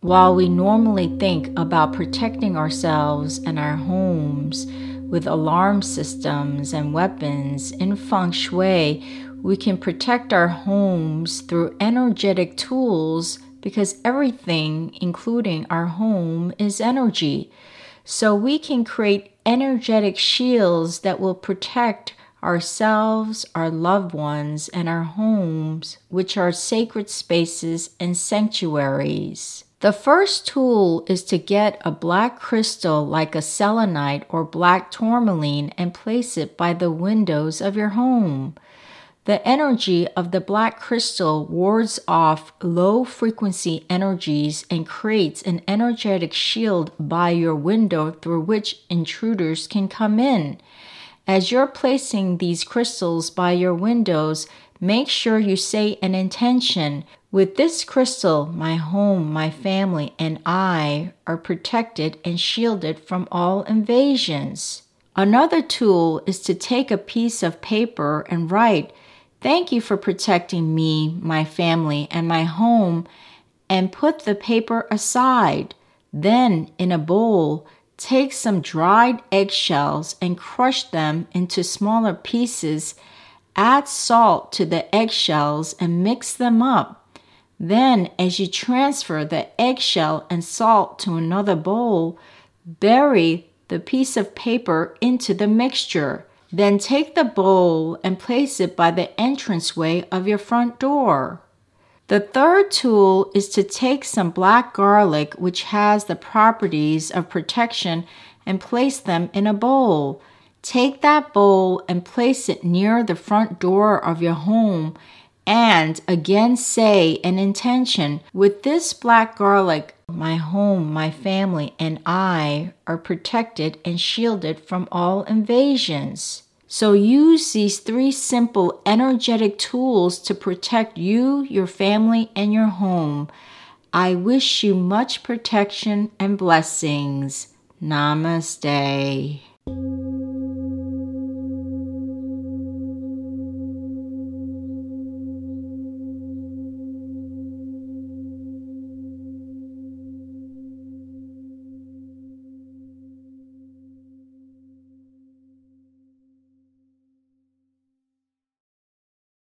While we normally think about protecting ourselves and our homes with alarm systems and weapons in feng shui, we can protect our homes through energetic tools because everything, including our home, is energy. So we can create energetic shields that will protect ourselves, our loved ones, and our homes, which are sacred spaces and sanctuaries. The first tool is to get a black crystal like a selenite or black tourmaline and place it by the windows of your home. The energy of the black crystal wards off low frequency energies and creates an energetic shield by your window through which intruders can come in. As you're placing these crystals by your windows, make sure you say an intention. With this crystal, my home, my family, and I are protected and shielded from all invasions. Another tool is to take a piece of paper and write, Thank you for protecting me, my family, and my home, and put the paper aside. Then, in a bowl, take some dried eggshells and crush them into smaller pieces. Add salt to the eggshells and mix them up. Then, as you transfer the eggshell and salt to another bowl, bury the piece of paper into the mixture. Then take the bowl and place it by the entranceway of your front door. The third tool is to take some black garlic, which has the properties of protection, and place them in a bowl. Take that bowl and place it near the front door of your home and again say an intention with this black garlic, my home, my family, and I are protected and shielded from all invasions. So use these three simple energetic tools to protect you, your family, and your home. I wish you much protection and blessings. Namaste.